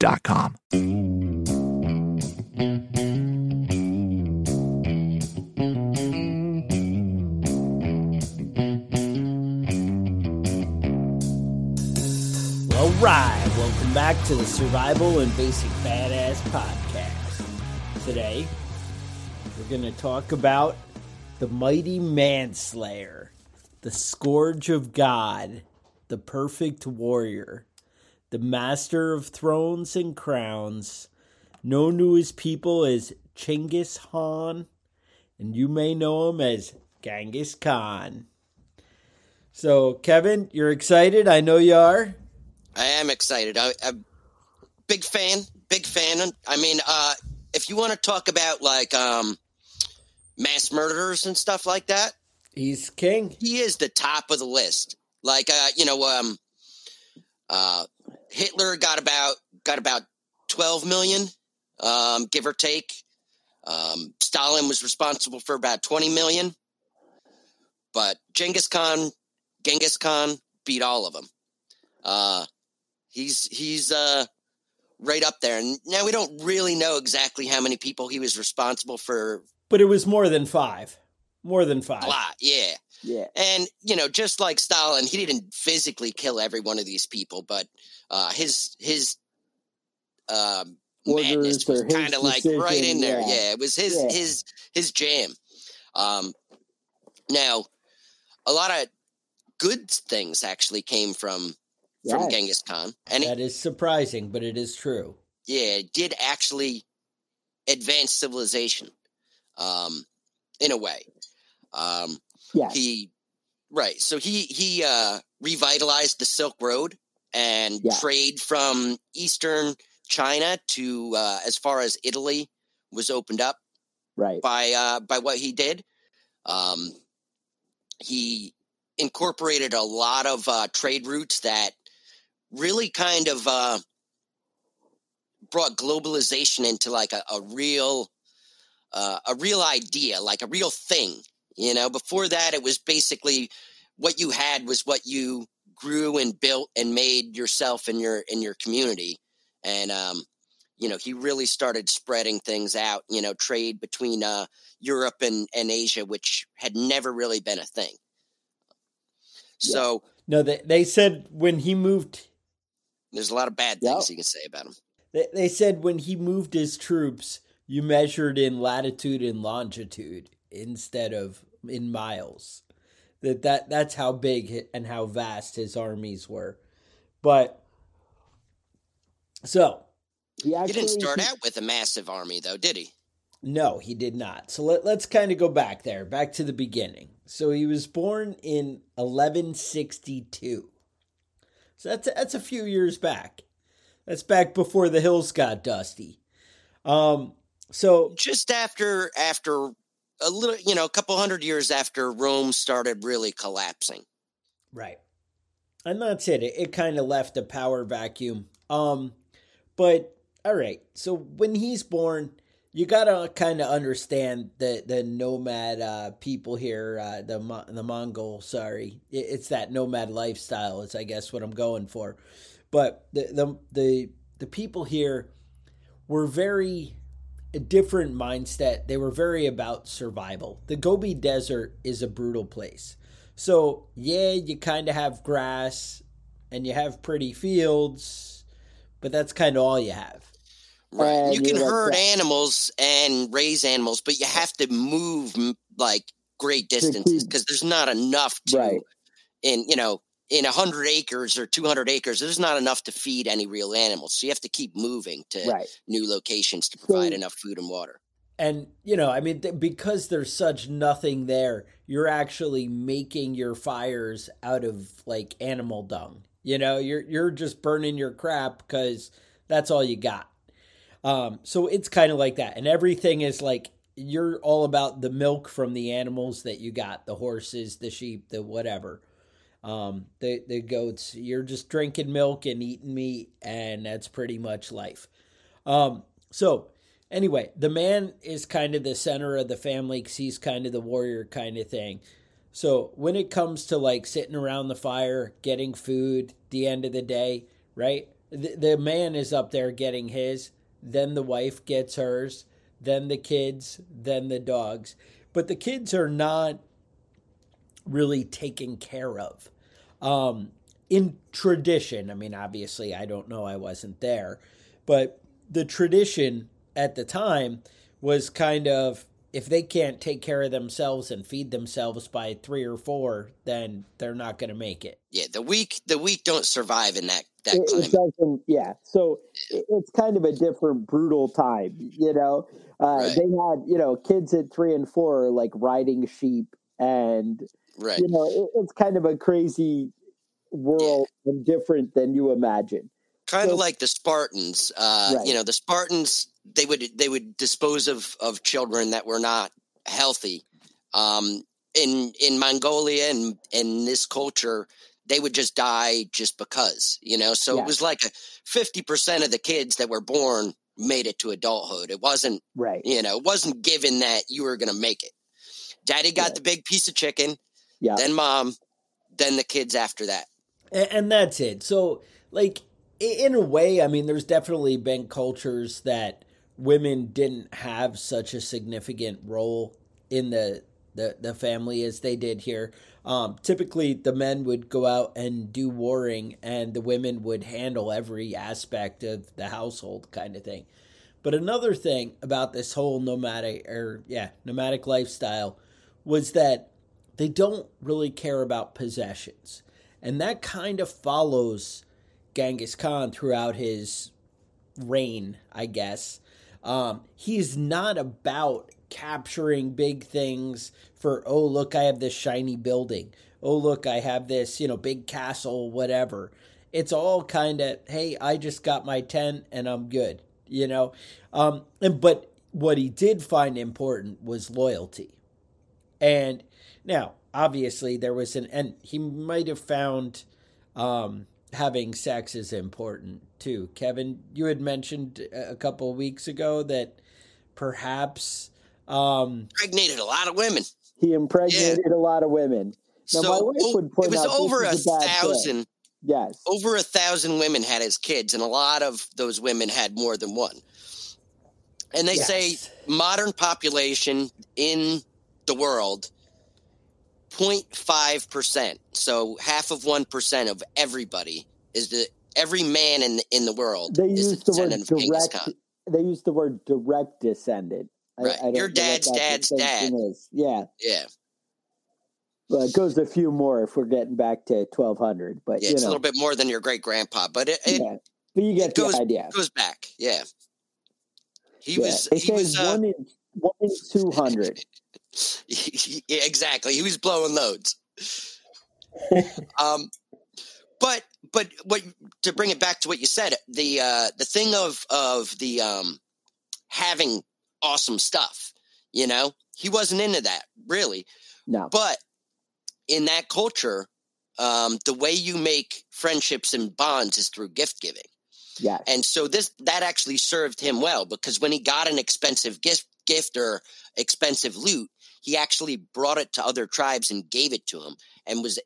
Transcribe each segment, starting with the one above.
midwayusa.com. All right, welcome back to the Survival and Basic Badass Podcast. Today, we're going to talk about the mighty manslayer, the scourge of God, the perfect warrior, the master of thrones and crowns, known to his people as Chinggis Khan, and you may know him as Genghis Khan. So, Kevin, you're excited? I know you are. I am excited. I, I'm big fan, big fan. I mean, uh, if you want to talk about like um, mass murderers and stuff like that, He's king. he is the top of the list. Like, uh, you know, um, uh, Hitler got about got about twelve million, um, give or take. Um, Stalin was responsible for about twenty million, but Genghis Khan, Genghis Khan beat all of them. Uh, he's he's uh, right up there, and now we don't really know exactly how many people he was responsible for. But it was more than five. More than five. A lot, yeah. Yeah. And you know, just like Stalin, he didn't physically kill every one of these people, but uh, his his um, madness Orders was his kind of like right in there. yeah. Yeah, it was his Yeah. his his jam. Um, now, a lot of good things actually came from from Genghis Khan, and he, That is surprising, but it is true. yeah, it did actually advance civilization, um, in a way. Um, Yes. he right so he he uh revitalized the silk road and Yeah. trade from eastern china to uh as far as italy was opened up right. by uh by what he did um he incorporated a lot of uh trade routes that really kind of uh brought globalization into like a, a real uh, a real idea like a real thing you know before that it was basically what you had was what you grew and built and made yourself in your in your community. And um you know he really started spreading things out you know trade between uh europe and and asia which had never really been a thing. So No, they, they said when he moved, there's a lot of bad things you can say about him. They, they said when he moved his troops, you measured in latitude and longitude instead of in miles. That that that's how big and how vast his armies were. But so He he actually didn't start out with a massive army though did he No, he did not. So let, let's kind of go back there, back to the beginning. So he was born in 1162. So that's that's a few years back. That's back before the hills got dusty. Um, so just after after a little you know a couple hundred years after rome started really collapsing right, and that's it. It, it kind of left a power vacuum. Um, but all right. So when he's born, you gotta kind of understand the the nomad uh, people here, uh, the the Mongol. Sorry, it's that nomad lifestyle. Is I guess what I'm going for. But the the the the people here were very a different mindset. They were very about survival. The Gobi Desert is a brutal place. So, yeah, you kind of have grass and you have pretty fields, but that's kind of all you have. Right. you can herd animals and raise animals, but you have to move like great distances because there's not enough to, right. in you know, in 100 acres or 200 acres, there's not enough to feed any real animals. So you have to keep moving to right. new locations to provide so, enough food and water. And, you know, I mean, th- because there's such nothing there, you're actually making your fires out of like animal dung. You know, you're you're just burning your crap because that's all you got. Um, so it's kind of like that, and everything is like you're all about the milk from the animals that you got, the horses, the sheep, the whatever um, the the goats. You're just drinking milk and eating meat, and that's pretty much life. Um, so anyway, the man is kind of the center of the family because he's kind of the warrior kind of thing. So when it comes to like sitting around the fire, getting food, the end of the day, right? The, the man is up there getting his, then the wife gets hers, then the kids, then the dogs. But the kids are not really taken care of. Um, in tradition, I mean, obviously, I don't know, I wasn't there, but the tradition at the time was kind of if they can't take care of themselves and feed themselves by three or four, then they're not going to make it. Yeah, the weak the weak don't survive in that that it, climate. It doesn't, yeah, so it's kind of a different brutal time. You know, uh, right. they had you know kids at three and four like riding sheep and Right. You know, it, it's kind of a crazy world yeah. and different than you imagine. Kind so, of like the Spartans. Uh, right. You know, the Spartans they would they would dispose of of children that were not healthy. Um, in in Mongolia and in this culture, they would just die just because. You know, so yeah. it was like a fifty percent of the kids that were born made it to adulthood. It wasn't right. You know, it wasn't given that you were going to make it. Daddy got yeah. the big piece of chicken yeah. then mom, then the kids after that. And, and that's it. So, like, in a way, I mean, there's definitely been cultures that women didn't have such a significant role in the the, the family as they did here. Um, typically, the men would go out and do warring, and the women would handle every aspect of the household, kind of thing. But another thing about this whole nomadic or yeah nomadic lifestyle was that they don't really care about possessions. And that kind of follows Genghis Khan throughout his reign, I guess. Um, he's not about capturing big things for, oh, look, I have this shiny building. Oh, look, I have this, you know, big castle, whatever. It's all kind of, hey, I just got my tent and I'm good, you know? Um, and, but what he did find important was loyalty. And now, obviously, there was an, and he might have found um, having sex is important too. Kevin, you had mentioned a couple of weeks ago that perhaps um, impregnated a lot of women. He impregnated yeah. a lot of women. Now, so, my wife would point it was out over a, a thousand. Thing. Yes, over a thousand women had his kids, and a lot of those women had more than one. And they yes. say modern population in the world 0.5%. So half of 1% of everybody is the every man in the, in the world they use the word direct, They use the word direct descendant. Right. I, I Your dad's dad's dad. Is. Yeah. Yeah. Well, it goes a few more if we're getting back to 1200, but yeah, it's know. a little bit more than your great grandpa, but it, it yeah. but you get the goes, idea. Goes back, yeah. He yeah. was. They he was uh, one in one in two hundred. yeah, exactly. He was blowing loads. um, but but what to bring it back to what you said, the uh, the thing of of the um, having awesome stuff, you know, he wasn't into that really. No, but in that culture, um, the way you make friendships and bonds is through gift giving. Yeah. And so this that actually served him well because when he got an expensive gift gift or expensive loot, he actually brought it to other tribes and gave it to them and was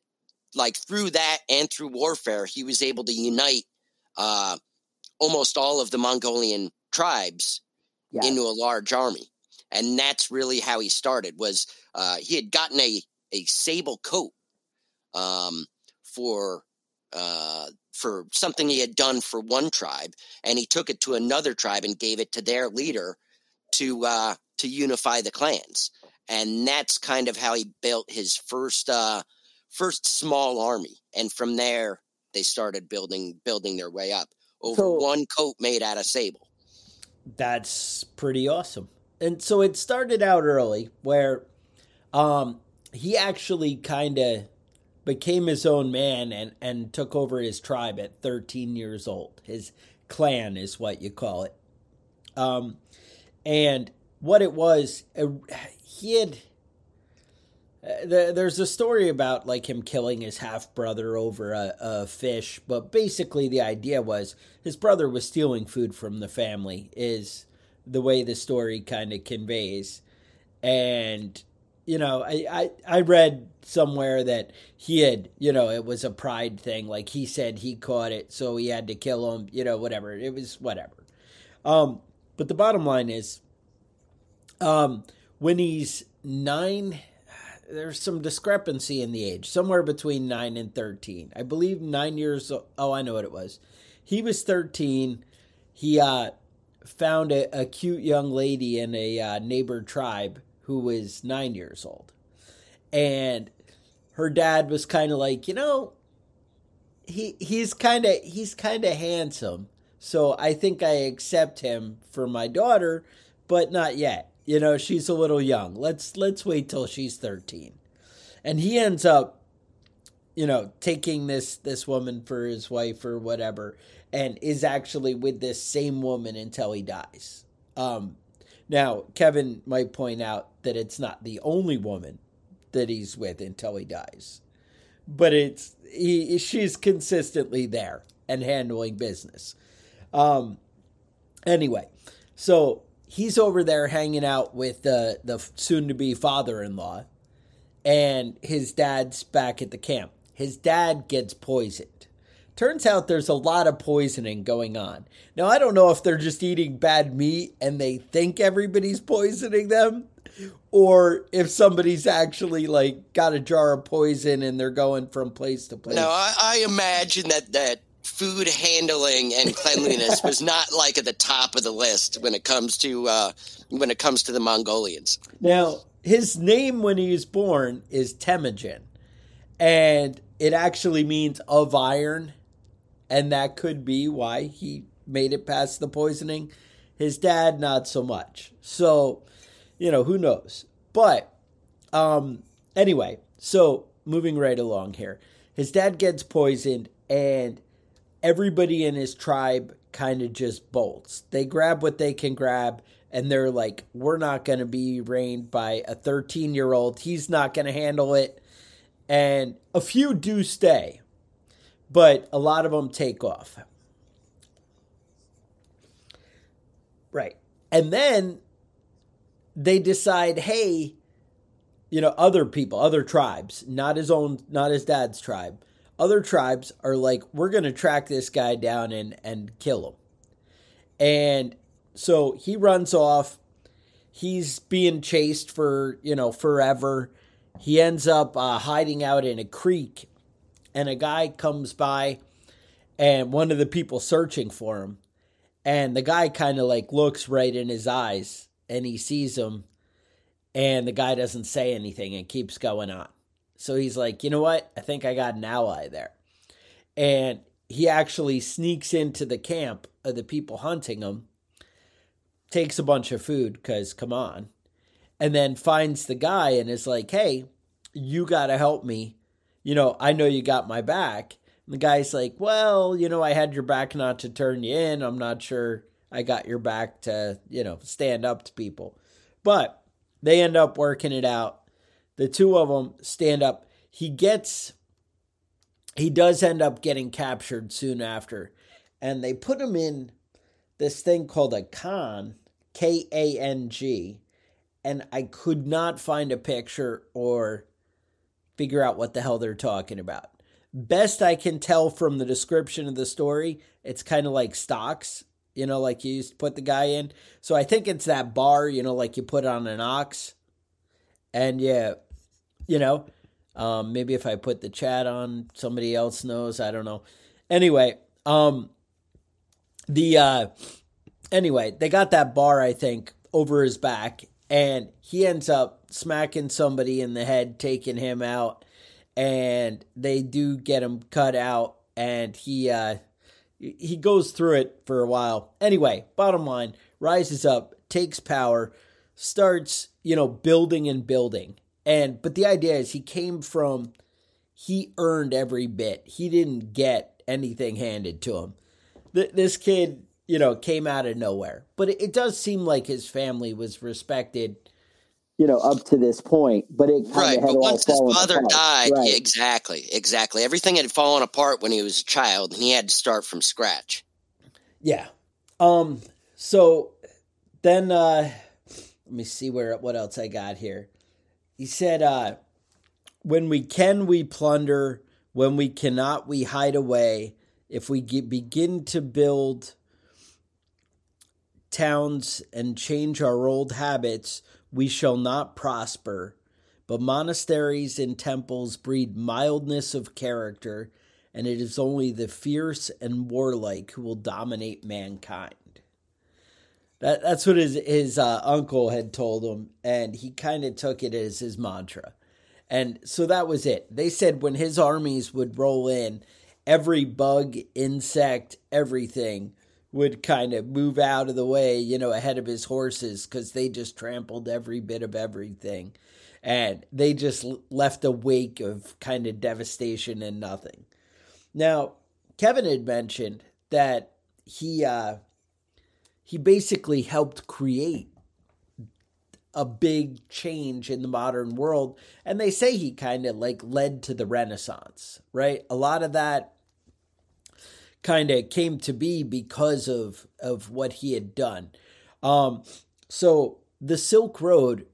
like through that and through warfare, he was able to unite uh, almost all of the Mongolian tribes yes. into a large army. And that's really how he started was uh, he had gotten a, a sable coat um, for uh, for something he had done for one tribe, and he took it to another tribe and gave it to their leader to uh, to unify the clans. And that's kind of how he built his first uh, first small army, and from there they started building building their way up over so, one coat made out of sable. That's pretty awesome. And so it started out early where um, he actually kind of became his own man and, and took over his tribe at 13 years old. His clan is what you call it. Um, and what it was, uh, he had. Uh, there's a story about like him killing his half brother over a, a, fish, but basically the idea was his brother was stealing food from the family. Is the way the story kind of conveys, and you know, I, I, I read somewhere that he had, you know, it was a pride thing. Like he said he caught it, so he had to kill him, you know, whatever. It was whatever. Um, but the bottom line is, um, when he's nine, there's some discrepancy in the age, somewhere between nine and 13. I believe nine years. Oh, I know what it was. He was 13. He, uh, found a, a cute young lady in a uh, neighbor tribe who was nine years old. And her dad was kind of like, you know, he he's kind of he's kind of handsome. So I think I accept him for my daughter, but not yet. You know, she's a little young. Let's let's wait till she's 13. And he ends up you know, taking this this woman for his wife or whatever and is actually with this same woman until he dies. Um now, Kevin might point out that it's not the only woman that he's with until he dies, but it's he she's consistently there and handling business. Um, anyway, so he's over there hanging out with the the soon to be father in law, and his dad's back at the camp. His dad gets poisoned Turns out there's a lot of poisoning going on. Now, I don't know if they're just eating bad meat and they think everybody's poisoning them, or if somebody's actually like got a jar of poison and they're going from place to place. No, I, I imagine that that food handling and cleanliness was not like at the top of the list when it comes to uh, when it comes to the Mongolians. Now, his name when he was born is Temujin, and it actually means of iron and that could be why he made it past the poisoning. His dad, not so much. So, you know, who knows? But um, anyway, so moving right along here, his dad gets poisoned, and everybody in his tribe kind of just bolts. They grab what they can grab, and they're like, "We're not going to be reigned by a 13 year old. He's not going to handle it." And a few do stay but a lot of them take off. Right. And then they decide, hey, you know, other people, other tribes, not his own, not his dad's tribe, other tribes are like, we're going to track this guy down and, and kill him. And so he runs off. He's being chased for, you know, forever. He ends up uh, hiding out in a creek and a guy comes by and one of the people searching for him and the guy kind of like looks right in his eyes and he sees him and the guy doesn't say anything and keeps going on so he's like you know what i think i got an ally there and he actually sneaks into the camp of the people hunting him takes a bunch of food because come on and then finds the guy and is like hey you got to help me you know, I know you got my back. And the guy's like, well, you know, I had your back not to turn you in. I'm not sure I got your back to, you know, stand up to people. But they end up working it out. The two of them stand up. He gets, he does end up getting captured soon after. and they put him in this thing called a Kang, K A N G, and I could not find a picture or figure out what the hell they're talking about. Best I can tell from the description of the story, it's kind of like stocks, you know, like you used to put the guy in. So I think it's that bar, you know, like you put on an ox. And yeah, you know, um, maybe if I put the chat on, somebody else knows. I don't know. Anyway, um, the uh, anyway, they got that bar, I think, over his back, and he ends up smacking somebody in the head, taking him out, and they do get him cut out, and he uh, he goes through it for a while. Anyway, bottom line, rises up, takes power, starts you know building and building, and but the idea is he came from he earned every bit. He didn't get anything handed to him. this kid you know, came out of nowhere. But it, it does seem like his family was respected you know, up to this point, but it right. But once his father apart. died, right. exactly, exactly, everything had fallen apart when he was a child, and he had to start from scratch. Yeah. Um. So then, uh let me see where what else I got here. He said, uh, "When we can, we plunder. When we cannot, we hide away. If we get, begin to build." towns and change our old habits, we shall not prosper. But monasteries and temples breed mildness of character, and it is only the fierce and warlike who will dominate mankind. That, that's what his, his uh, uncle had told him, and he kind of took it as his mantra. And so that was it. They said when his armies would roll in, every bug, insect, everything would kind of move out of the way, you know, ahead of his horses because they just trampled every bit of everything. And they just left a wake of kind of devastation and nothing. Now, Kevin had mentioned that he uh, he basically helped create a big change in the modern world, and they say he kind of like led to the Renaissance, right? A lot of that kind of came to be because of of what he had done. Um, so the Silk Road,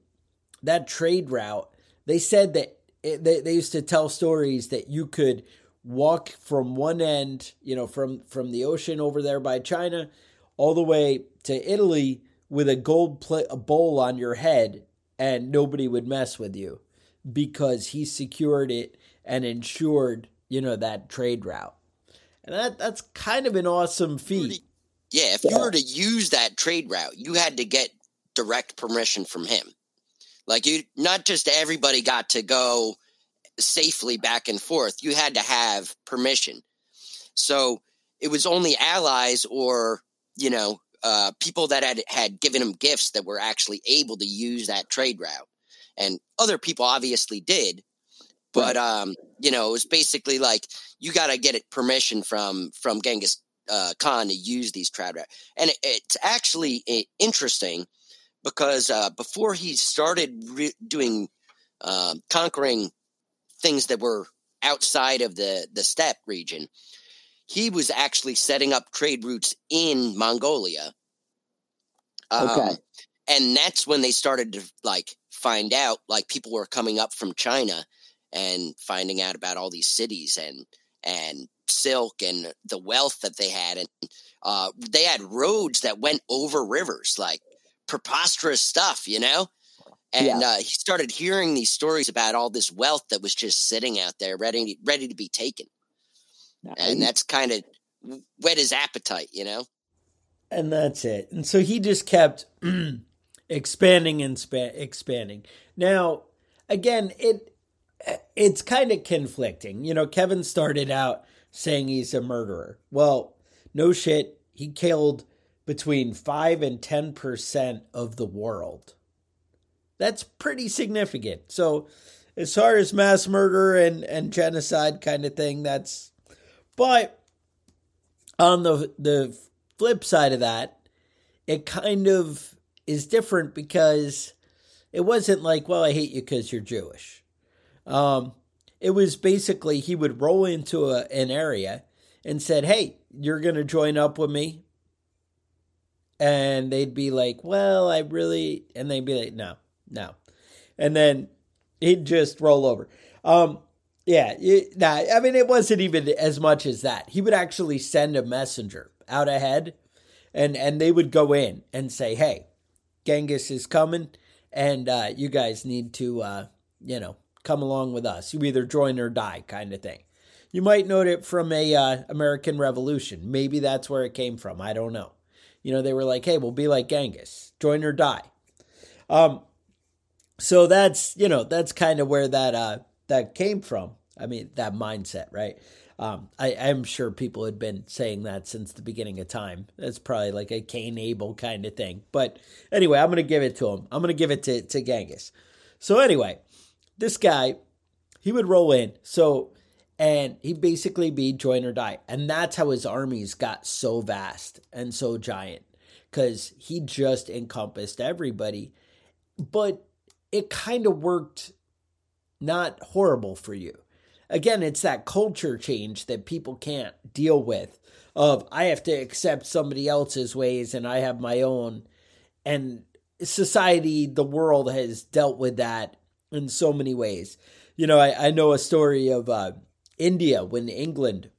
that trade route, they said that it, they they used to tell stories that you could walk from one end, you know, from from the ocean over there by China, all the way to Italy with a gold a bowl on your head, and nobody would mess with you because he secured it and ensured, you know, that trade route and that that's kind of an awesome feat. Yeah, if you were to use that trade route, you had to get direct permission from him. Like you, not just everybody got to go safely back and forth. You had to have permission. So it was only allies or you know uh, people that had had given him gifts that were actually able to use that trade route, and other people obviously did. But right. um, you know, it was basically like you got to get it permission from from Genghis uh, Khan to use these trade routes, and it, it's actually eh, interesting because uh, before he started re- doing uh, conquering things that were outside of the the steppe region, he was actually setting up trade routes in Mongolia. Um, okay. And that's when they started to like find out like people were coming up from China and finding out about all these cities and and silk and the wealth that they had and uh, they had roads that went over rivers like preposterous stuff you know and yeah. uh, he started hearing these stories about all this wealth that was just sitting out there ready ready to be taken. And that's kind of whet his appetite you know and that's it and so he just kept expanding and spa- expanding now again it it's kind of conflicting. You know, Kevin started out saying he's a murderer. Well, no shit, he killed between 5 and 10% of the world. That's pretty significant. So, as far as mass murder and, and genocide kind of thing, that's. But on the, the flip side of that, it kind of is different because it wasn't like, well, I hate you because you're Jewish um, it was basically he would roll into a, an area and said, Hey, you're going to join up with me? And they'd be like, Well, I really, and they'd be like, No, no. And then he'd just roll over. Um, yeah, it, nah, I mean, it wasn't even as much as that. He would actually send a messenger out ahead, and and they would go in and say, "Hey, Genghis is coming, and uh, you guys need to, uh, you know, come along with us. You either join or die, kind of thing." You might note it from a uh, American Revolution. Maybe that's where it came from. I don't know. You know, they were like, "Hey, we'll be like Genghis, join or die." Um, so that's you know that's kind of where that uh that came from. I mean, that mindset, right? Um, I, am sure people had been saying that since the beginning of time. That's probably like a Cain Abel kind of thing. But anyway, I'm going to give it to him. I'm going to give it to, to Genghis. So anyway, this guy, he would roll in. So, and he'd basically be join or die. And that's how his armies got so vast and so giant because he just encompassed everybody. But it kind of worked not horrible for you. Again, it's that culture change that people can't deal with of I have to accept somebody else's ways and I have my own. And society, the world has dealt with that in so many ways. You know, I, I know a story of uh, India when England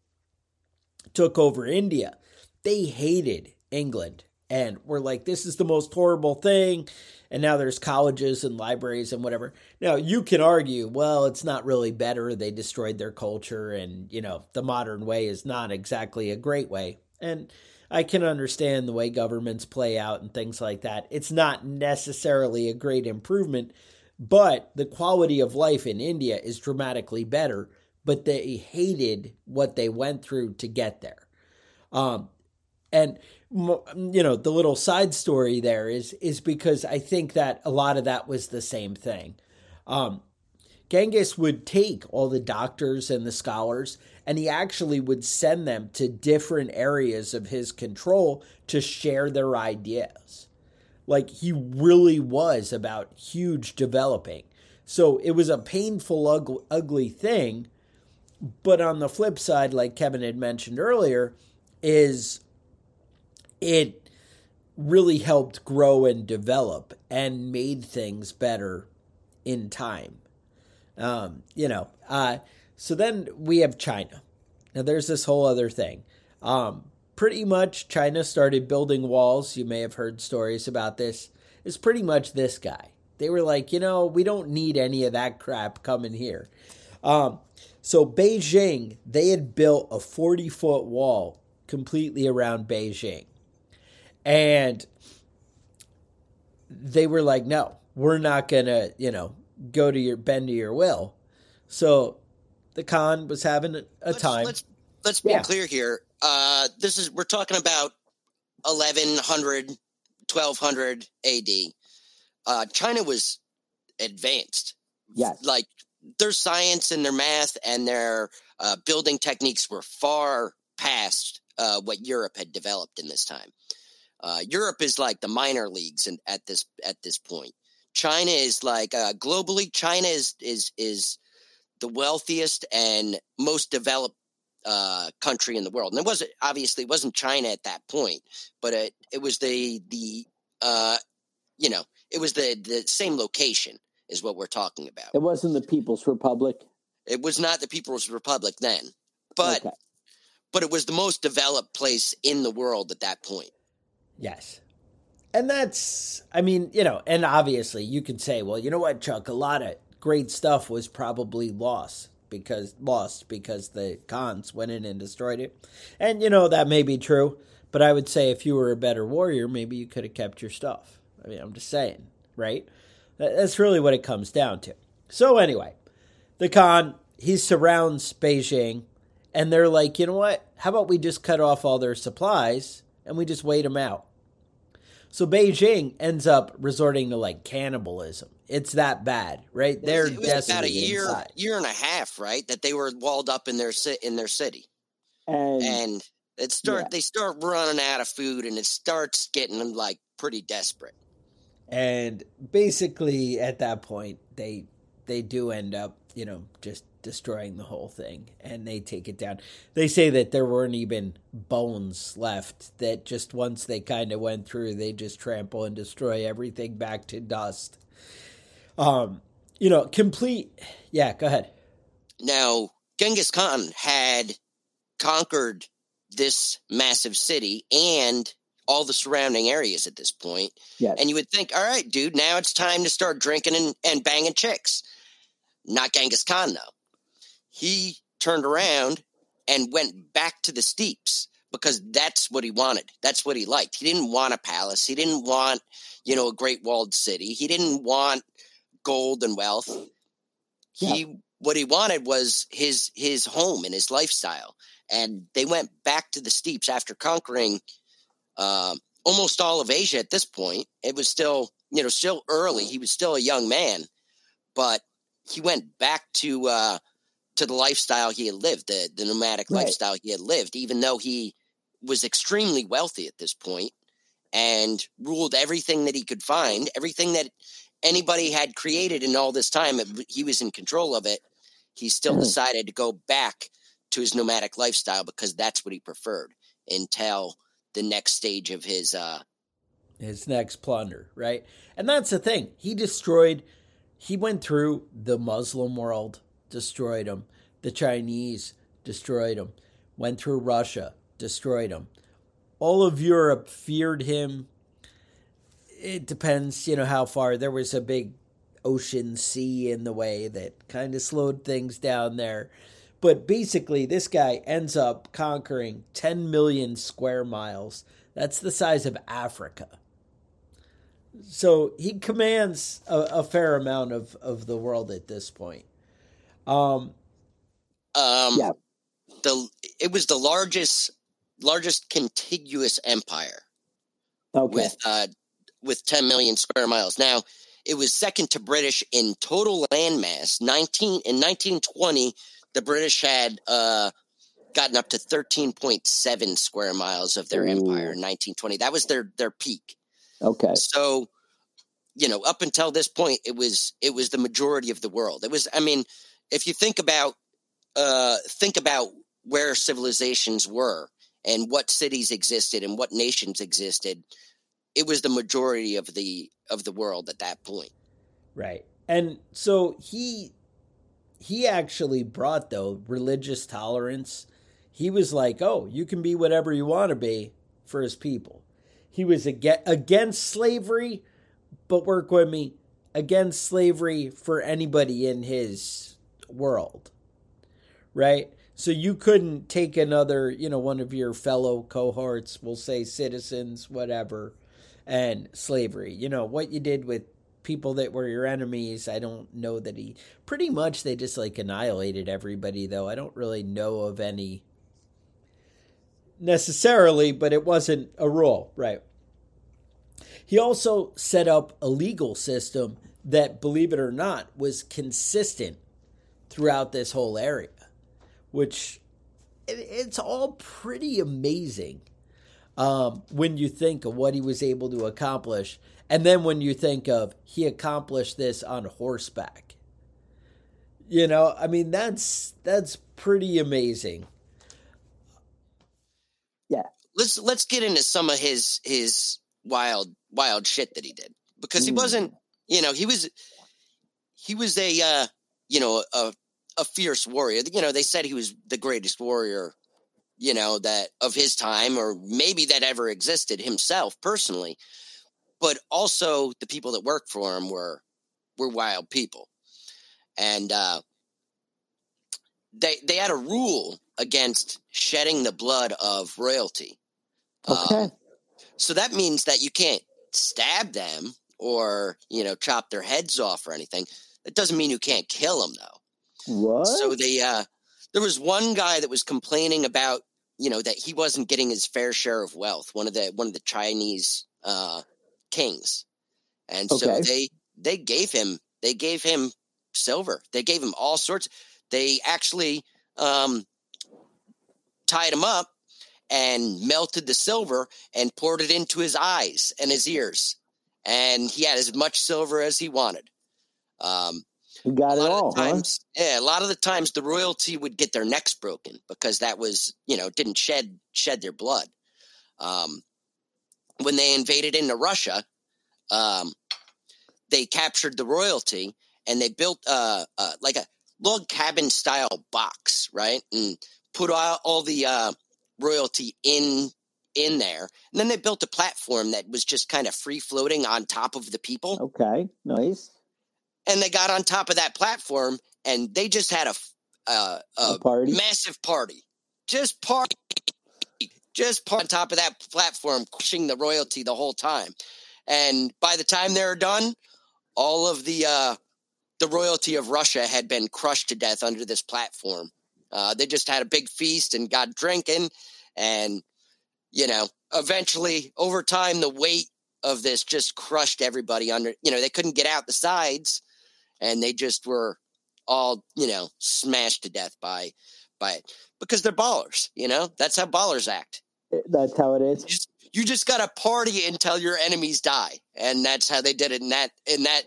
took over India. They hated England and were like, this is the most horrible thing and now there's colleges and libraries and whatever. Now you can argue, well, it's not really better. They destroyed their culture, and you know the modern way is not exactly a great way. And I can understand the way governments play out and things like that. It's not necessarily a great improvement, but the quality of life in India is dramatically better. But they hated what they went through to get there. Um, and you know the little side story there is is because I think that a lot of that was the same thing. Um, Genghis would take all the doctors and the scholars, and he actually would send them to different areas of his control to share their ideas. Like he really was about huge developing. So it was a painful, ugly, ugly thing. But on the flip side, like Kevin had mentioned earlier, is it really helped grow and develop and made things better in time. Um, you know, uh, so then we have China. Now there's this whole other thing. Um, pretty much China started building walls. You may have heard stories about this. It's pretty much this guy. They were like, you know, we don't need any of that crap coming here. Um, so Beijing, they had built a 40 foot wall completely around Beijing. And they were like, no, we're not going to, you know, go to your bend to your will. So the Khan was having a, let's, time. Let's, let's be yeah. clear here. Uh, this is, we're talking about 1100, 1200 AD. Uh, China was advanced. Yes. Like their science and their math and their uh, building techniques were far past uh, what Europe had developed in this time. Uh, Europe is like the minor leagues and at this at this point. China is like uh, globally. China is is is the wealthiest and most developed uh, country in the world. And it wasn't obviously it wasn't China at that point, but it it was the the uh, you know it was the the same location is what we're talking about. It wasn't the People's Republic. It was not the People's Republic then, but okay. but it was the most developed place in the world at that point. Yes. And that's, I mean, you know, and obviously you can say, well, you know what, Chuck, a lot of great stuff was probably lost because lost because the Khans went in and destroyed it. And you know that may be true, but I would say if you were a better warrior, maybe you could have kept your stuff. I mean, I'm just saying, right? That's really what it comes down to. So anyway, the Khan he surrounds Beijing, and they're like, you know what? How about we just cut off all their supplies and we just wait them out? So Beijing ends up resorting to like cannibalism. It's that bad, right? They're it was about a year, inside. year and a half, right? That they were walled up in their in their city, and, and it start yeah. they start running out of food, and it starts getting them like pretty desperate. And basically, at that point, they they do end up, you know, just destroying the whole thing and they take it down. They say that there weren't even bones left, that just once they kind of went through, they just trample and destroy everything back to dust. Um, you know, complete. Yeah, go ahead. Now, Genghis Khan had conquered this massive city and all the surrounding areas at this point. Yes. And you would think, all right, dude, now it's time to start drinking and, and banging chicks. Not Genghis Khan, though he turned around and went back to the steeps because that's what he wanted. That's what he liked. He didn't want a palace. He didn't want, you know, a great walled city. He didn't want gold and wealth. Yeah. He what he wanted was his his home and his lifestyle. And they went back to the steeps after conquering uh, almost all of Asia at this point. It was still, you know, still early. He was still a young man, but he went back to uh, to the lifestyle he had lived, the, the nomadic right. lifestyle he had lived, even though he was extremely wealthy at this point and ruled everything that he could find, everything that anybody had created in all this time, he was in control of it. He still mm. decided to go back to his nomadic lifestyle because that's what he preferred until the next stage of his uh his next plunder, right? And that's the thing. He destroyed he went through the Muslim world, destroyed them. The Chinese destroyed him. Went through Russia, destroyed him. All of Europe feared him. It depends, you know, how far. There was a big ocean sea in the way that kind of slowed things down there. But basically, this guy ends up conquering 10 million square miles. That's the size of Africa. So he commands a, a fair amount of, of the world at this point. Um, um, yeah. The it was the largest largest contiguous empire. Okay. With uh, with 10 million square miles. Now, it was second to British in total landmass. 19 in 1920, the British had uh, gotten up to 13.7 square miles of their Ooh. empire in 1920. That was their their peak. Okay. So, you know, up until this point, it was it was the majority of the world. It was, I mean, if you think about uh, think about where civilizations were and what cities existed and what nations existed, it was the majority of the of the world at that point. Right. And so he he actually brought though religious tolerance. He was like, "Oh, you can be whatever you want to be for his people." He was against slavery, but work with me against slavery for anybody in his world right? So you couldn't take another, you know, one of your fellow cohorts, we'll say citizens, whatever, and slavery. You know, what you did with people that were your enemies, I don't know that he pretty much they just like annihilated everybody though. I don't really know of any necessarily, but it wasn't a rule, right? He also set up a legal system that, believe it or not, was consistent throughout this whole area which it's all pretty amazing um, when you think of what he was able to accomplish. And then when you think of he accomplished this on horseback. You know, I mean that's that's pretty amazing. Yeah. Let's let's get into some of his his wild wild shit that he did because he mm. wasn't, you know, he was he was a uh, you know, a a fierce warrior. You know, they said he was the greatest warrior, you know, that of his time, or maybe that ever existed himself personally. But also, the people that worked for him were were wild people, and uh, they they had a rule against shedding the blood of royalty. Okay. Um, so that means that you can't stab them or you know chop their heads off or anything. It doesn't mean you can't kill them though. What? So they uh there was one guy that was complaining about, you know, that he wasn't getting his fair share of wealth, one of the one of the Chinese uh kings. And okay. so they they gave him they gave him silver. They gave him all sorts. They actually um tied him up and melted the silver and poured it into his eyes and his ears. And he had as much silver as he wanted. Um, You got it all, times, huh? Yeah, a lot of the times the royalty would get their necks broken because that was, you know, didn't shed shed their blood. Um, when they invaded into Russia, um, they captured the royalty and they built uh, uh, like a log cabin style box, right? And put all, all the uh, royalty in in there. And then they built a platform that was just kind of free floating on top of the people. Okay, nice. And they got on top of that platform and they just had a uh, a, a party? massive party, just party, just party on top of that platform, pushing the royalty the whole time. And by the time they were done, all of the uh, the royalty of Russia had been crushed to death under this platform. Uh, they just had a big feast and got drinking, and you know, eventually over time, the weight of this just crushed everybody under. You know, they couldn't get out the sides, and they just were all you know smashed to death by by it because they're ballers. You know, that's how ballers act. That's how it is. You just, you just got to party until your enemies die, and that's how they did it in that in that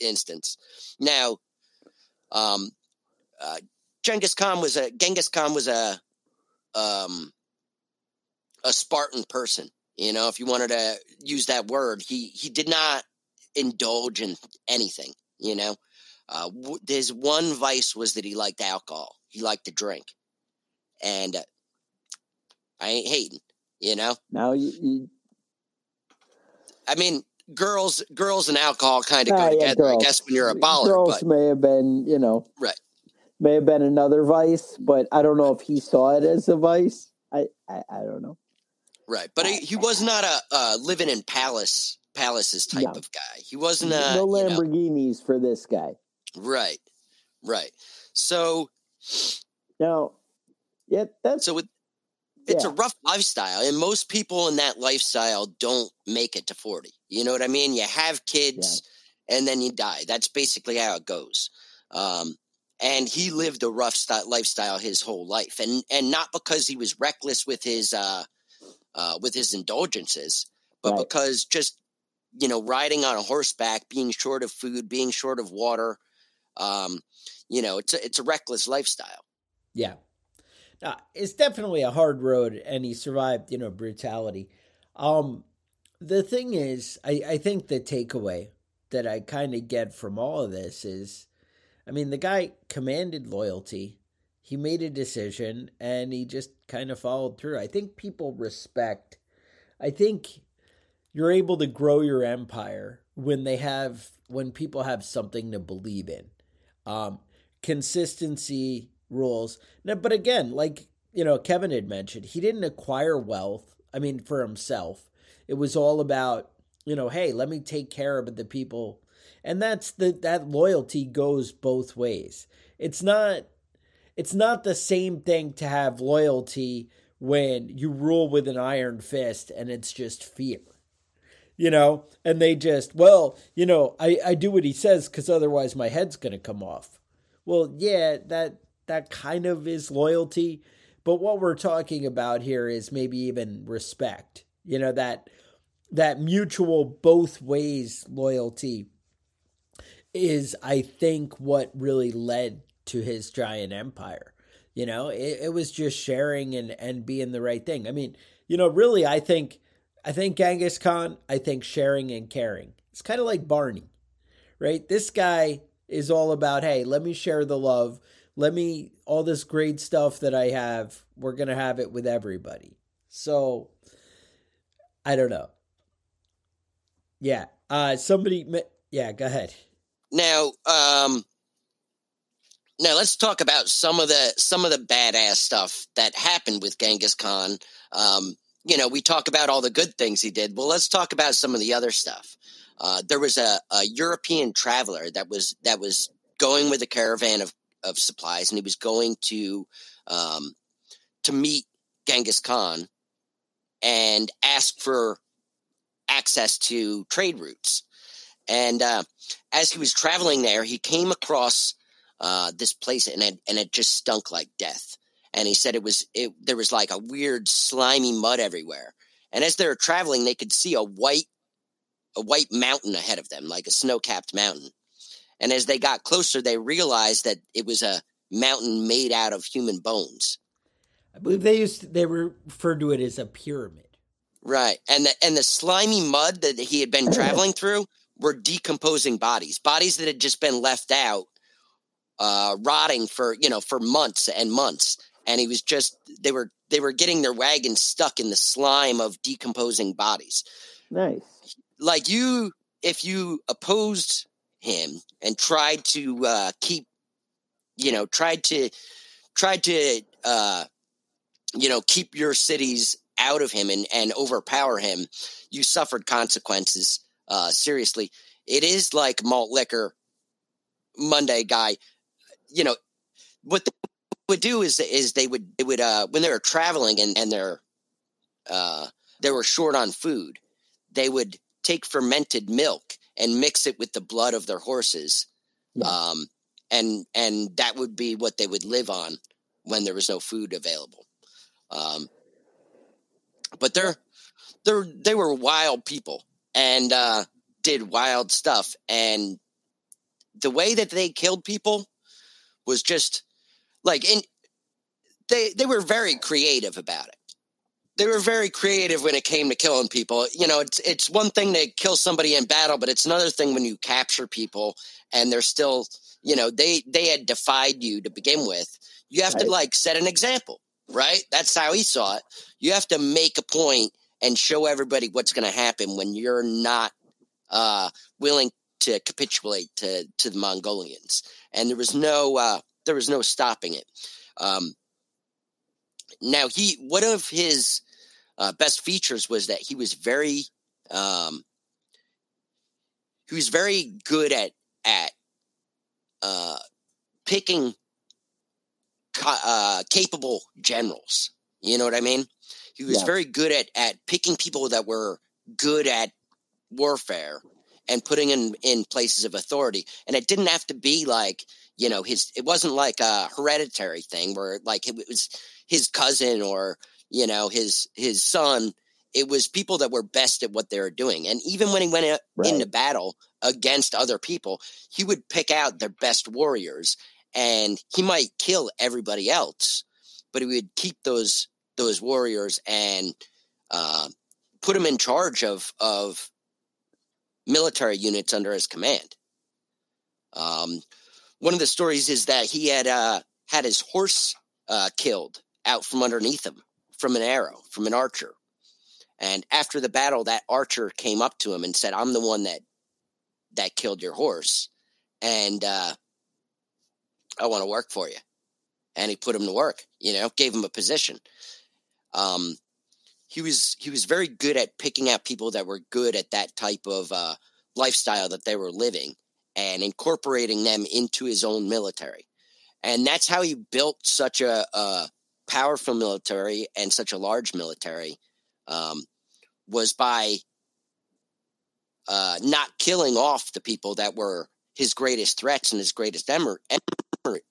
instance. Now, um, uh, Genghis Khan was a Genghis Khan was a um, a Spartan person. You know, if you wanted to use that word, he he did not indulge in anything. You know, uh, w- his one vice was that he liked alcohol. He liked to drink, and uh, I ain't hating. You know. Now you. you... I mean, girls, girls, and alcohol kind of go ah, yeah, together. Girls. I guess when you're a baller, girls but... may have been, you know, right may have been another vice, but I don't know if he saw it as a vice. I I, I don't know. Right, but he, he was not a uh, living in palace palaces type no. of guy. He wasn't a no Lamborghinis you know, for this guy. Right, right. So now, yeah, that's so with it's yeah. a rough lifestyle, and most people in that lifestyle don't make it to forty. You know what I mean? You have kids, yeah. and then you die. That's basically how it goes. Um, and he lived a rough st- lifestyle his whole life, and and not because he was reckless with his uh, uh, with his indulgences, but right. because just you know riding on a horseback, being short of food, being short of water, um, you know, it's a, it's a reckless lifestyle. Yeah, Now, it's definitely a hard road, and he survived, you know, brutality. Um, the thing is, I, I think the takeaway that I kind of get from all of this is I mean, the guy commanded loyalty. He made a decision and he just kind of followed through. I think people respect. I think you're able to grow your empire when they have when people have something to believe in. Um, consistency rules. Now, but again, like you know, Kevin had mentioned, he didn't acquire wealth. I mean, for himself, it was all about you know, hey, let me take care of the people and that's the that loyalty goes both ways it's not it's not the same thing to have loyalty when you rule with an iron fist and it's just fear you know and they just well you know i i do what he says because otherwise my head's going to come off well yeah that that kind of is loyalty but what we're talking about here is maybe even respect you know that that mutual both ways loyalty is I think what really led to his giant empire. You know, it, it was just sharing and and being the right thing. I mean, you know, really, I think I think Genghis Khan. I think sharing and caring. It's kind of like Barney, right? This guy is all about, hey, let me share the love. Let me all this great stuff that I have. We're gonna have it with everybody. So, I don't know. Yeah. Uh, somebody. Yeah. Go ahead. Now, um, now let's talk about some of the some of the badass stuff that happened with Genghis Khan. Um, you know, we talk about all the good things he did. Well, let's talk about some of the other stuff. Uh, there was a, a European traveler that was that was going with a caravan of, of supplies, and he was going to um, to meet Genghis Khan and ask for access to trade routes. And uh, as he was traveling there, he came across uh, this place, and it, and it just stunk like death. And he said it was it there was like a weird slimy mud everywhere. And as they were traveling, they could see a white a white mountain ahead of them, like a snow capped mountain. And as they got closer, they realized that it was a mountain made out of human bones. I believe they used to, they referred to it as a pyramid. Right, and the and the slimy mud that he had been traveling through were decomposing bodies, bodies that had just been left out, uh, rotting for you know for months and months, and he was just they were they were getting their wagon stuck in the slime of decomposing bodies. Nice, like you, if you opposed him and tried to uh, keep, you know, tried to tried to uh, you know keep your cities out of him and, and overpower him, you suffered consequences uh, seriously. It is like malt liquor Monday guy. You know what they would do is is they would they would uh, when they were traveling and and they're uh, they were short on food, they would take fermented milk and mix it with the blood of their horses, yeah. um, and and that would be what they would live on when there was no food available. Um, but they're they're they were wild people and uh, did wild stuff. And the way that they killed people was just like in they they were very creative about it. They were very creative when it came to killing people. You know, it's it's one thing to kill somebody in battle, but it's another thing when you capture people and they're still, you know, they they had defied you to begin with. You have right. to like set an example right? That's how he saw it. You have to make a point and show everybody what's going to happen when you're not uh, willing to capitulate to to the Mongolians. And there was no uh, there was no stopping it. Um, now he one of his uh, best features was that he was very um, he was very good at at uh, picking uh, capable generals. You know what I mean? He was yeah. very good at at picking people that were good at warfare and putting in in places of authority. And it didn't have to be like you know his. It wasn't like a hereditary thing where like it was his cousin or you know his his son. It was people that were best at what they were doing. And even when he went right. into battle against other people, he would pick out their best warriors and he might kill everybody else, but he would keep those those warriors and uh, put them in charge of of military units under his command. Um, one of the stories is that he had uh, had his horse uh, killed out from underneath him from an arrow from an archer, and after the battle, that archer came up to him and said, "I'm the one that that killed your horse," and uh, I want to work for you. And he put him to work, you know, gave him a position. Um, he was he was very good at picking out people that were good at that type of uh, lifestyle that they were living and incorporating them into his own military. And that's how he built such a, a powerful military and such a large military um, was by uh, not killing off the people that were his greatest threats and his greatest em-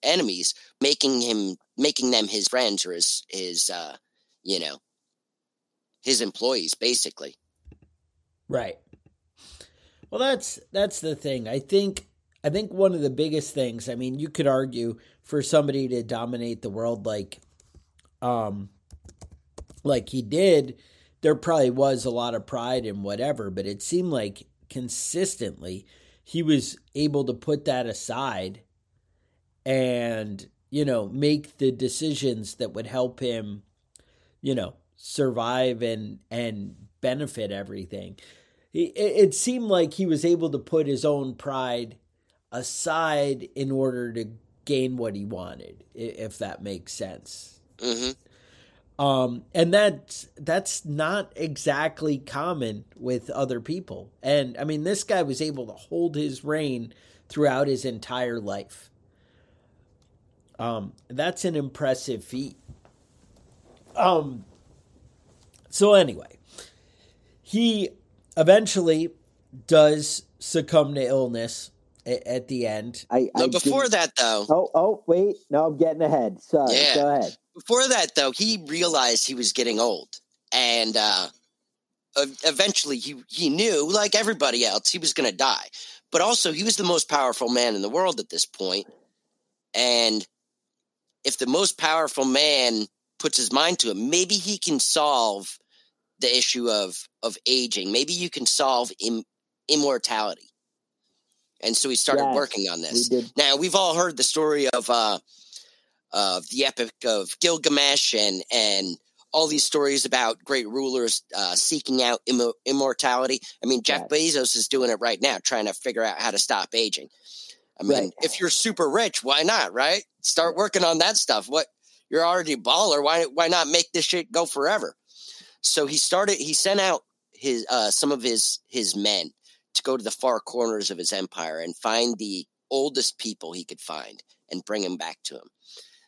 enemies, making him making them his friends or his his uh, you know his employees, basically. Right. Well, that's that's the thing. I think I think one of the biggest things. I mean, you could argue for somebody to dominate the world like, um, like he did. There probably was a lot of pride and whatever, but it seemed like consistently he was able to put that aside and you know make the decisions that would help him you know survive and and benefit everything it, it seemed like he was able to put his own pride aside in order to gain what he wanted if that makes sense mm-hmm. um, and that's that's not exactly common with other people and i mean this guy was able to hold his reign throughout his entire life um, that's an impressive feat. Um, so anyway, he eventually does succumb to illness at, at the end. I, I before didn't... that, though. Oh, oh, wait! No, I'm getting ahead. Sorry. Yeah. Go ahead. Before that, though, he realized he was getting old, and uh, eventually he he knew, like everybody else, he was going to die. But also, he was the most powerful man in the world at this point, and if the most powerful man puts his mind to it, maybe he can solve the issue of of aging. Maybe you can solve Im, immortality. And so he started yes, working on this. We now we've all heard the story of uh, of the epic of Gilgamesh and and all these stories about great rulers uh, seeking out Im- immortality. I mean, Jeff yes. Bezos is doing it right now, trying to figure out how to stop aging. I mean, right. if you're super rich, why not? Right? Start working on that stuff. What you're already baller. Why why not make this shit go forever? So he started. He sent out his uh, some of his his men to go to the far corners of his empire and find the oldest people he could find and bring them back to him.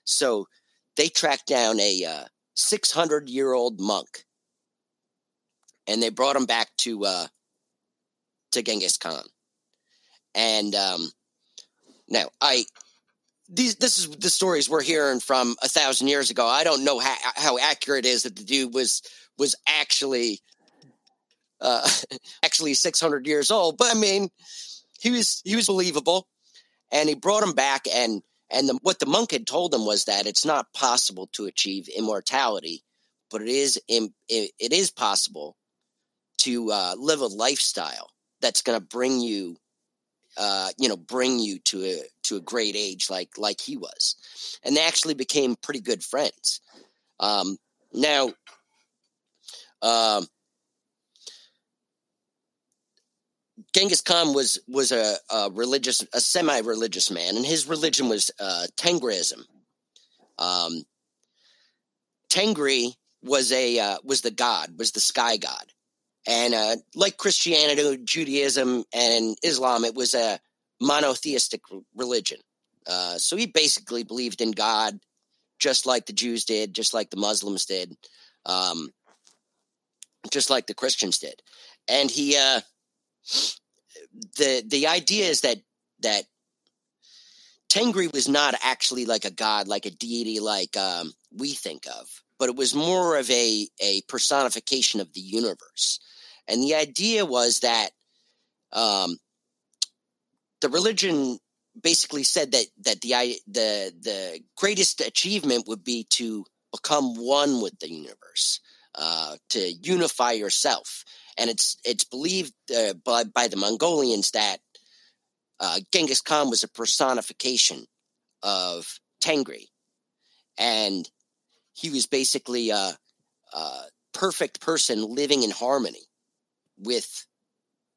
So they tracked down a uh, 600 year old monk and they brought him back to uh, to Genghis Khan. And um, now I these this is the stories we're hearing from a thousand years ago. I don't know how, how accurate it is that the dude was was actually uh, actually 600 years old, but I mean, he was he was believable, and he brought him back. And and the, what the monk had told him was that it's not possible to achieve immortality, but it is it, it is possible to uh, live a lifestyle that's going to bring you uh, you know, bring you to a to a great age like like he was, and they actually became pretty good friends. Um, now, um, Genghis Khan was was a, a religious, a semi-religious man, and his religion was uh, Tengrism. Um, Tengri was a uh, was the god, was the sky god, and uh, like Christianity, Judaism, and Islam, it was a monotheistic religion. Uh, so he basically believed in God, just like the Jews did, just like the Muslims did, um, just like the Christians did. And he, uh, the the idea is that that Tengri was not actually like a god, like a deity, like um, we think of, but it was more of a a personification of the universe. And the idea was that um, the religion basically said that that the the the greatest achievement would be to become one with the universe, uh, to unify yourself. And it's it's believed uh, by by the Mongolians that uh, Genghis Khan was a personification of Tengri, and he was basically a, a perfect person living in harmony with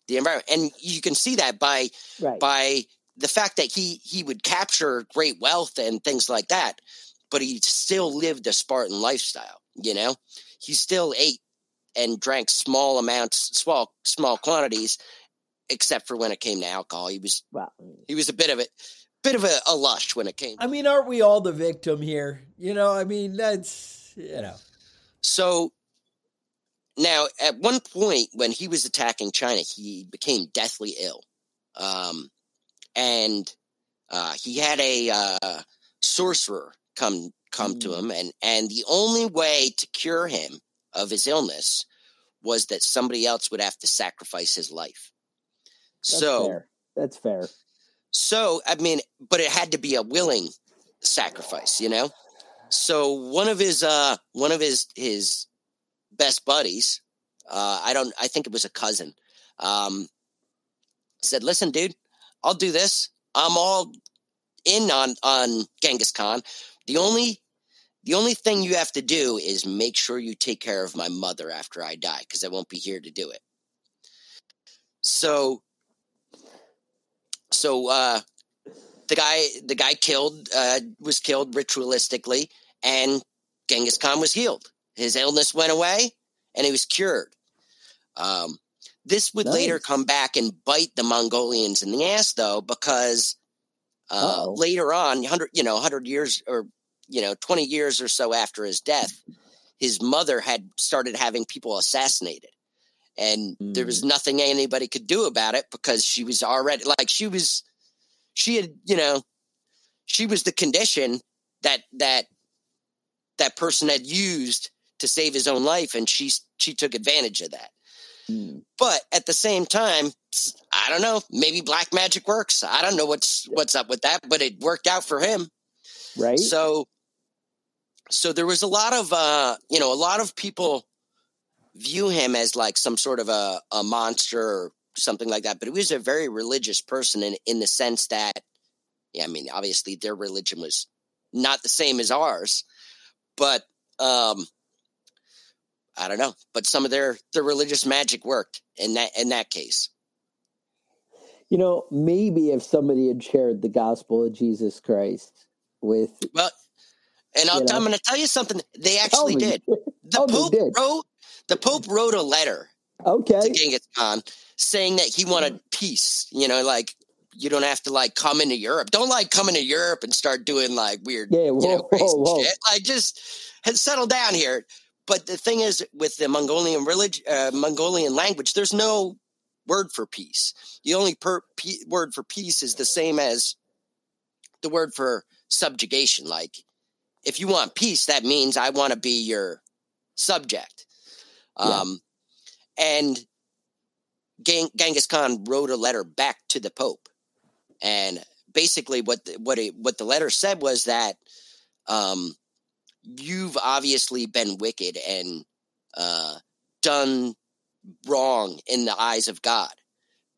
the environment. And you can see that by right. by the fact that he he would capture great wealth and things like that, but he still lived a Spartan lifestyle. You know, he still ate and drank small amounts, small small quantities, except for when it came to alcohol. He was wow. he was a bit of a bit of a, a lush when it came. I mean, aren't we all the victim here? You know, I mean, that's you know. So now, at one point when he was attacking China, he became deathly ill, um, and uh, he had a uh, sorcerer come come mm. to him, and and the only way to cure him of his illness was that somebody else would have to sacrifice his life. That's so fair. that's fair. So I mean, but it had to be a willing sacrifice, you know. So one of his uh one of his his best buddies, uh, I don't, I think it was a cousin, um, said, "Listen, dude, I'll do this. I'm all in on on Genghis Khan. The only the only thing you have to do is make sure you take care of my mother after I die, because I won't be here to do it." So, so uh, the guy the guy killed uh, was killed ritualistically, and Genghis Khan was healed. His illness went away and he was cured. Um, this would nice. later come back and bite the Mongolians in the ass, though, because uh, later on, hundred you know, hundred years or you know, twenty years or so after his death, his mother had started having people assassinated, and mm. there was mm. nothing anybody could do about it because she was already like she was, she had you know, she was the condition that that that person had used to save his own life, and she she took advantage of that. Mm. But at the same time, I don't know. Maybe black magic works. I don't know what's what's up with that, but it worked out for him. Right. So, so there was a lot of uh, you know, a lot of people view him as like some sort of a, a monster or something like that. But he was a very religious person in in the sense that, yeah, I mean, obviously their religion was not the same as ours, but um, I don't know, but some of their their religious magic worked in that in that case. You know, maybe if somebody had shared the gospel of Jesus Christ with well, and i am going to tell you something. They actually did. The Pope did. wrote the Pope wrote a letter. Okay. To Genghis Khan saying that he wanted peace. You know, like you don't have to like come into Europe. Don't like come into Europe and start doing like weird, yeah, whoa, you know, crazy whoa, whoa. shit. Like just settle down here. But the thing is, with the Mongolian religion, uh, Mongolian language, there's no word for peace. The only per- p- word for peace is the same as the word for subjugation. Like, if you want peace, that means I want to be your subject. Um, yeah. And Gang- Genghis Khan wrote a letter back to the Pope, and basically what the, what it, what the letter said was that um, you've obviously been wicked and uh, done wrong in the eyes of God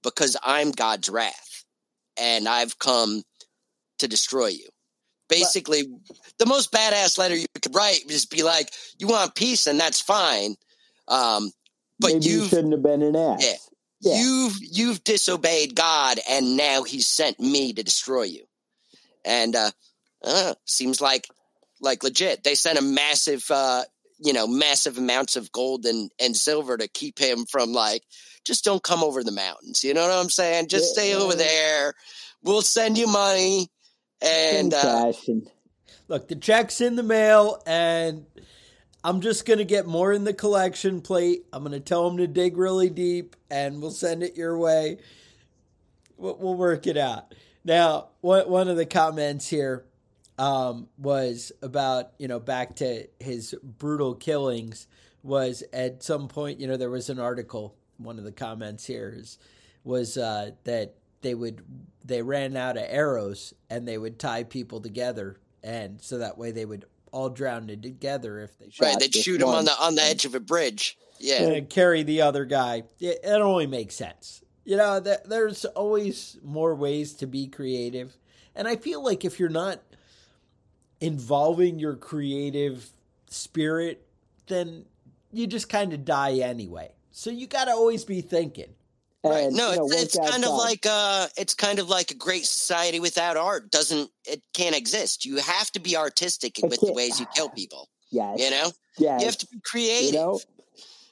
because I'm God's wrath and I've come to destroy you. Basically, the most badass letter you could write is be like, "You want peace, and that's fine, um, but you shouldn't have been an ass." Yeah, yeah. You've you've disobeyed God, and now He sent me to destroy you. And uh, uh, seems like like legit. They sent a massive, uh, you know, massive amounts of gold and, and silver to keep him from like, just don't come over the mountains. You know what I'm saying? Just yeah. stay over there. We'll send you money. And uh, look, the check's in the mail, and I'm just gonna get more in the collection plate. I'm gonna tell them to dig really deep, and we'll send it your way. We'll, we'll work it out. Now, one one of the comments here um, was about you know back to his brutal killings was at some point you know there was an article one of the comments here is was uh, that they would they ran out of arrows and they would tie people together and so that way they would all drown together if they shot right they'd shoot them on the on the edge of a bridge. Yeah. And carry the other guy. It, it only makes sense. You know th- there's always more ways to be creative. And i feel like if you're not involving your creative spirit, then you just kind of die anyway. So you got to always be thinking. Right. No, you know, it's, it's kind of like uh it's kind of like a great society without art doesn't it can't exist. You have to be artistic with the ways you kill people. Yeah. You know? Yeah. You have to be creative. You know?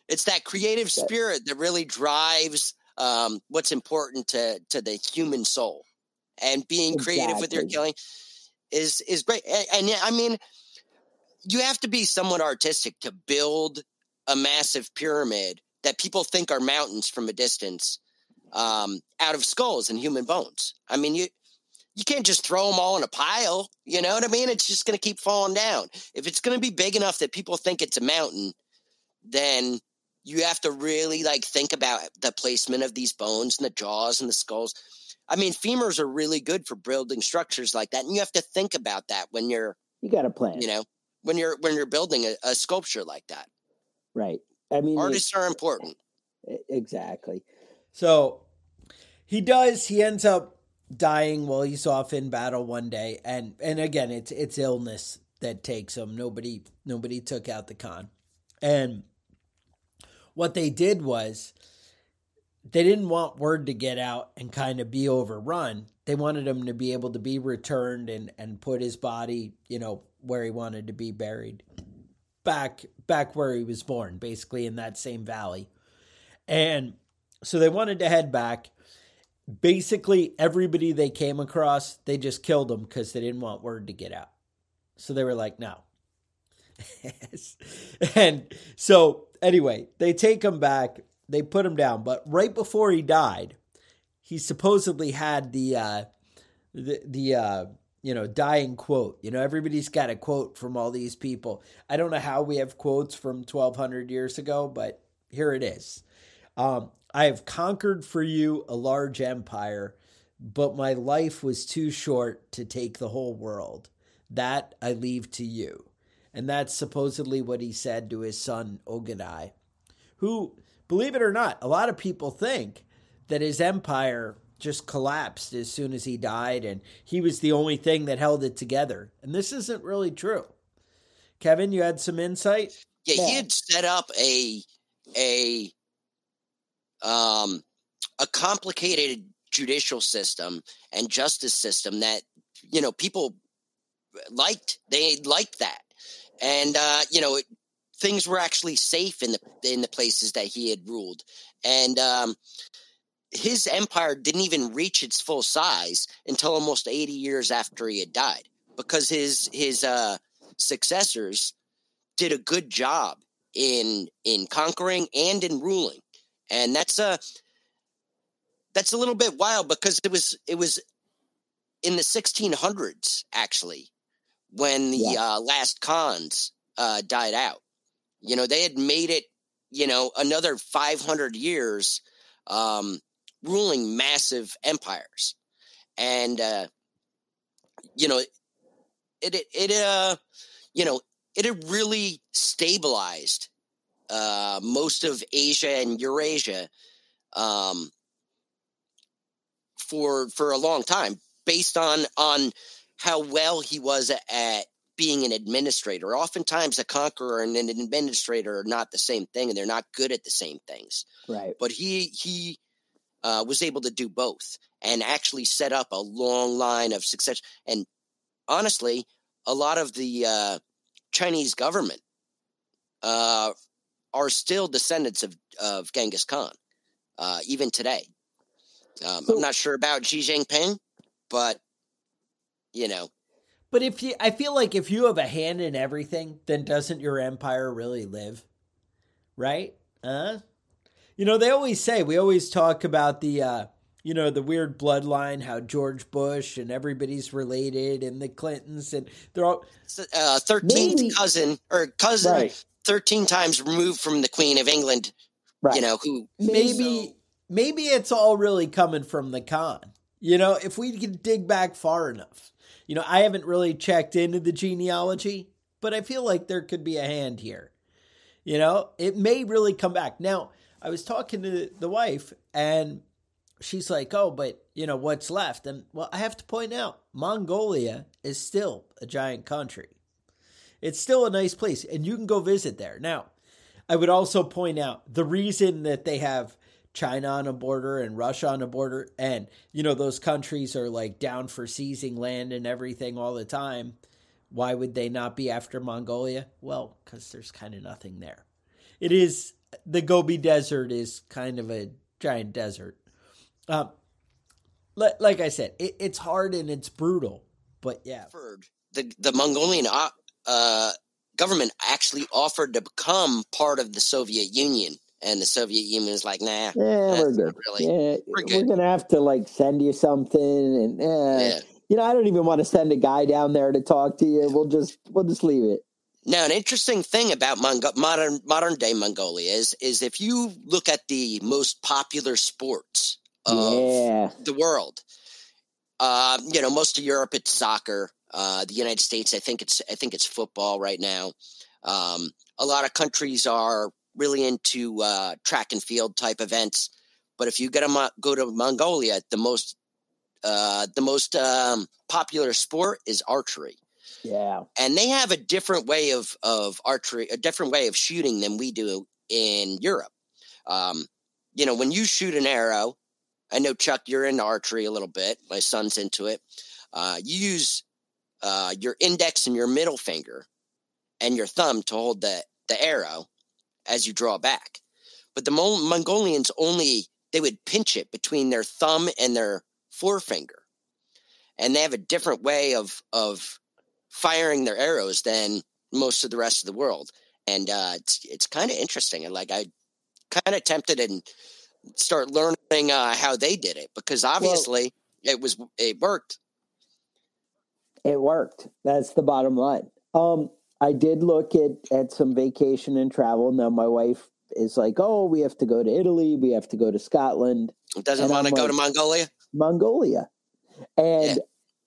It's that creative spirit that really drives um what's important to to the human soul. And being exactly. creative with your killing is is great. And, and I mean, you have to be somewhat artistic to build a massive pyramid that people think are mountains from a distance um, out of skulls and human bones. I mean, you you can't just throw them all in a pile. You know what I mean? It's just going to keep falling down. If it's going to be big enough that people think it's a mountain, then you have to really like think about the placement of these bones and the jaws and the skulls. I mean, femurs are really good for building structures like that, and you have to think about that when you're you got a plan. You know, when you're when you're building a, a sculpture like that. Right. I mean, artists are important. Exactly. So he does. He ends up dying while he's off in battle one day, and and again, it's it's illness that takes him. Nobody nobody took out the Khan, and what they did was they didn't want word to get out and kind of be overrun. They wanted him to be able to be returned and, and put his body, you know, where he wanted to be buried. Back back where he was born, basically in that same valley. And so they wanted to head back. Basically, everybody they came across, they just killed them because they didn't want word to get out. So they were like, no. and so, anyway, they take him back they put him down. But right before he died, he supposedly had the uh, the the uh, you know dying quote. You know, everybody's got a quote from all these people. I don't know how we have quotes from twelve hundred years ago, but here it is. Um, I have conquered for you a large empire, but my life was too short to take the whole world. That I leave to you. And that's supposedly what he said to his son Ogadai, who, believe it or not, a lot of people think that his empire just collapsed as soon as he died and he was the only thing that held it together. And this isn't really true. Kevin, you had some insight? Yeah, yeah. he had set up a a um a complicated judicial system and justice system that you know people liked they liked that and uh you know it, things were actually safe in the in the places that he had ruled and um his empire didn't even reach its full size until almost 80 years after he had died because his his uh successors did a good job in in conquering and in ruling and that's a that's a little bit wild because it was it was in the 1600s actually when the yeah. uh, last Khans uh, died out you know they had made it you know another 500 years um, ruling massive empires and uh, you know it it, it uh you know it had really stabilized uh, most of Asia and Eurasia um, for for a long time, based on on how well he was at being an administrator. Oftentimes, a conqueror and an administrator are not the same thing, and they're not good at the same things. Right. But he he uh, was able to do both and actually set up a long line of success. And honestly, a lot of the uh, Chinese government uh, are still descendants of, of Genghis Khan, uh, even today. Um, so, I'm not sure about Xi Jinping, but you know. But if you, I feel like if you have a hand in everything, then doesn't your empire really live? Right? Huh? You know, they always say, we always talk about the, uh, you know, the weird bloodline, how George Bush and everybody's related, and the Clintons, and they're all uh, thirteenth cousin or cousin, right. thirteen times removed from the Queen of England. Right. You know who maybe so. maybe it's all really coming from the Khan. You know, if we could dig back far enough. You know, I haven't really checked into the genealogy, but I feel like there could be a hand here. You know, it may really come back. Now, I was talking to the wife, and she's like, oh, but you know, what's left? And well, I have to point out, Mongolia is still a giant country. It's still a nice place, and you can go visit there. Now, I would also point out the reason that they have China on a border and Russia on a border, and you know, those countries are like down for seizing land and everything all the time. Why would they not be after Mongolia? Well, because there's kind of nothing there. It is the Gobi Desert is kind of a giant desert um, like I said, it, it's hard and it's brutal, but yeah. The the Mongolian uh, uh, government actually offered to become part of the Soviet Union, and the Soviet Union is like, "Nah, yeah, we're good. Really, yeah, we're, good. we're gonna have to like send you something, and eh, yeah. you know, I don't even want to send a guy down there to talk to you. We'll just we'll just leave it." Now, an interesting thing about modern modern day Mongolia is is if you look at the most popular sports of yeah. the world. Uh, you know, most of Europe it's soccer. Uh, the United States, I think it's I think it's football right now. Um, a lot of countries are really into uh, track and field type events. But if you get a, go to Mongolia, the most uh, the most um, popular sport is archery. Yeah, and they have a different way of of archery, a different way of shooting than we do in Europe. Um, you know, when you shoot an arrow, I know Chuck, you're into archery a little bit. My son's into it. Uh, you use uh, your index and your middle finger and your thumb to hold the, the arrow as you draw back. But the Mongolians only they would pinch it between their thumb and their forefinger, and they have a different way of of firing their arrows than most of the rest of the world. And uh, it's it's kind of interesting. And like I kind of tempted and start learning uh, how they did it because obviously well, it was it worked. It worked. That's the bottom line. Um, I did look at at some vacation and travel. Now my wife is like, oh, we have to go to Italy, we have to go to Scotland. Doesn't want to go like, to Mongolia. Mongolia, and.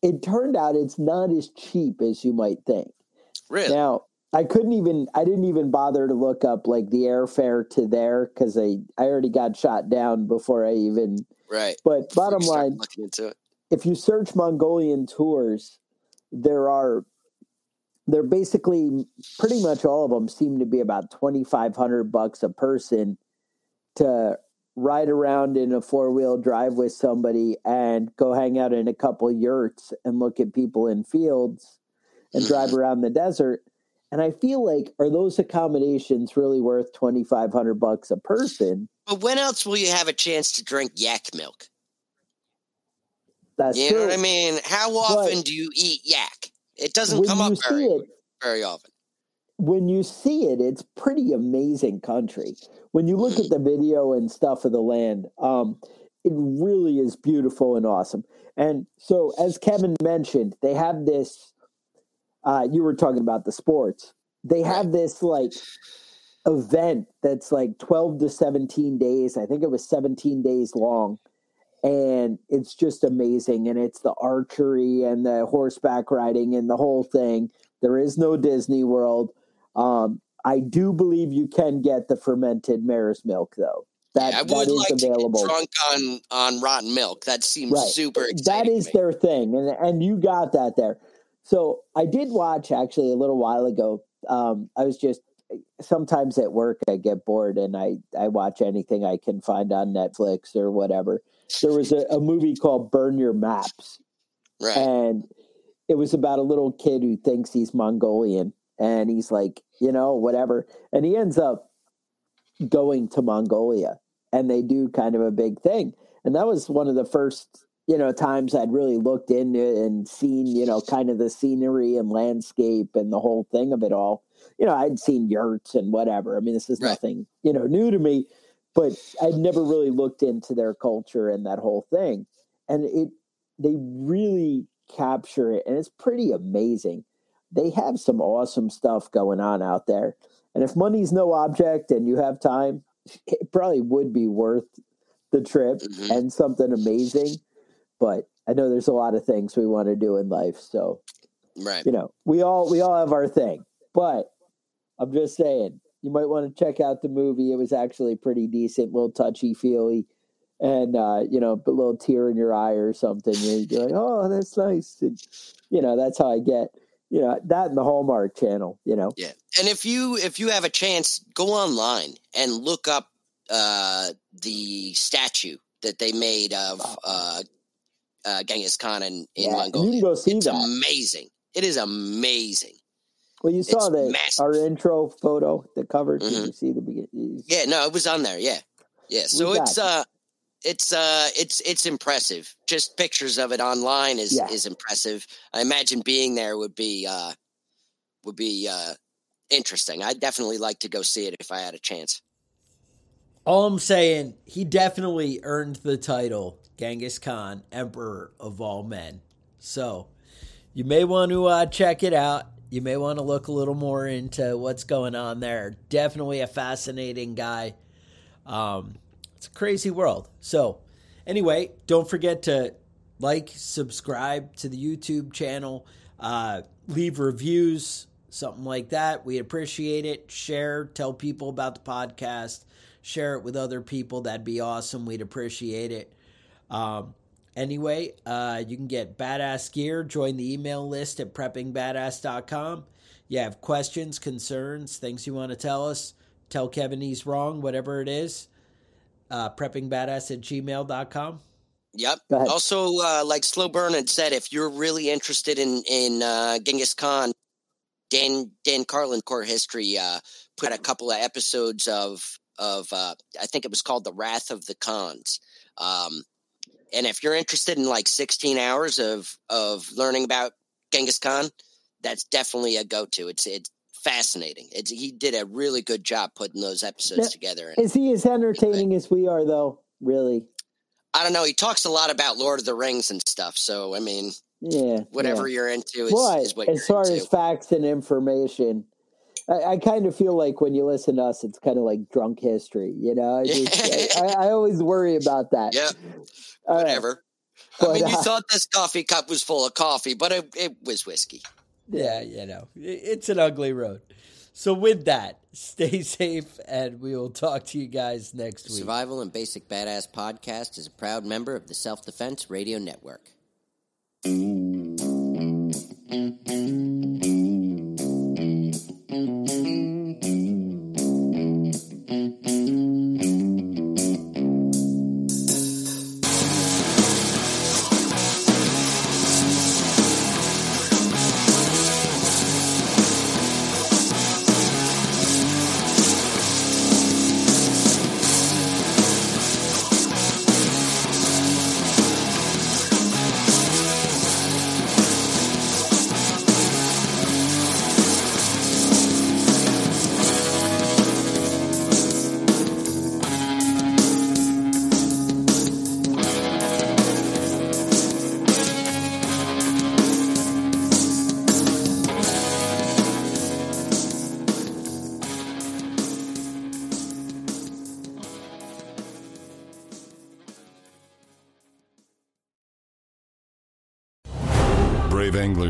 It turned out it's not as cheap as you might think. Really? Now, I couldn't even I didn't even bother to look up like the airfare to there because I I already got shot down before I even right. But bottom line, looking into it. if you search Mongolian tours, there are they're basically pretty much all of them seem to be about twenty five hundred bucks a person to ride around in a four wheel drive with somebody and go hang out in a couple yurts and look at people in fields and mm-hmm. drive around the desert and I feel like are those accommodations really worth twenty five hundred bucks a person? But when else will you have a chance to drink yak milk? That's you true. know what I mean. How often but do you eat yak? It doesn't come up very, it, very often. When you see it, it's pretty amazing country. When you look at the video and stuff of the land, um, it really is beautiful and awesome. And so, as Kevin mentioned, they have this uh, you were talking about the sports. They have this like event that's like 12 to 17 days. I think it was 17 days long. And it's just amazing. And it's the archery and the horseback riding and the whole thing. There is no Disney World. Um, I do believe you can get the fermented mare's milk, though. That, yeah, I would like available. drunk on on rotten milk. That seems right. super. That is their thing, and and you got that there. So I did watch actually a little while ago. Um, I was just sometimes at work I get bored and I I watch anything I can find on Netflix or whatever. There was a, a movie called Burn Your Maps, right. and it was about a little kid who thinks he's Mongolian and he's like, you know, whatever, and he ends up going to Mongolia and they do kind of a big thing. And that was one of the first you know, times I'd really looked into it and seen, you know, kind of the scenery and landscape and the whole thing of it all. You know, I'd seen yurts and whatever. I mean, this is right. nothing, you know, new to me, but I'd never really looked into their culture and that whole thing. And it, they really capture it, and it's pretty amazing. They have some awesome stuff going on out there. And if money's no object and you have time, it probably would be worth the trip mm-hmm. and something amazing but I know there's a lot of things we want to do in life. So, right, you know, we all we all have our thing. But I'm just saying, you might want to check out the movie. It was actually pretty decent, little touchy feely, and uh, you know, a little tear in your eye or something. You'd be like, "Oh, that's nice," and you know, that's how I get. You know that and the Hallmark Channel. You know, yeah. And if you if you have a chance, go online and look up uh, the statue that they made of uh, uh, Genghis Khan in, in yeah, Mongolia. You can go see it's that. amazing. It is amazing. Well, you saw the our intro photo, the cover. Mm-hmm. Did you see the beginning? Yeah, no, it was on there. Yeah, yeah. So it's uh, it's uh, it's it's impressive. Just pictures of it online is yeah. is impressive. I imagine being there would be uh, would be uh, interesting. I'd definitely like to go see it if I had a chance. All I'm saying, he definitely earned the title Genghis Khan, Emperor of all men. So you may want to uh, check it out. You may want to look a little more into what's going on there. Definitely a fascinating guy. Um, it's a crazy world. So, anyway, don't forget to like, subscribe to the YouTube channel, uh, leave reviews, something like that. We appreciate it. Share, tell people about the podcast, share it with other people. That'd be awesome. We'd appreciate it. Um, anyway, uh, you can get badass gear. Join the email list at preppingbadass.com. You have questions, concerns, things you want to tell us. Tell Kevin he's wrong, whatever it is. Uh, preppingbadass at gmail.com. Yep. Also, uh, like Slow Burn had said, if you're really interested in in uh, Genghis Khan, Dan Dan Carlin Core History uh, put a couple of episodes of of uh, I think it was called The Wrath of the Khans. Um, and if you're interested in like 16 hours of of learning about Genghis Khan, that's definitely a go to. It's it's fascinating. It's he did a really good job putting those episodes now, together. Is he as entertaining as we are, though? Really? I don't know. He talks a lot about Lord of the Rings and stuff. So I mean, yeah, whatever yeah. you're into is, is what. As far into. as facts and information, I, I, kind of feel like when you listen to us, it's kind of like drunk history. You know, I, just, I, I, always worry about that. Yeah, whatever. Right. I mean, you uh, thought this coffee cup was full of coffee, but it, it was whiskey. Yeah, you know, it's an ugly road. So with that, stay safe, and we will talk to you guys next week. Survival and Basic Badass Podcast is a proud member of the Self Defense Radio Network.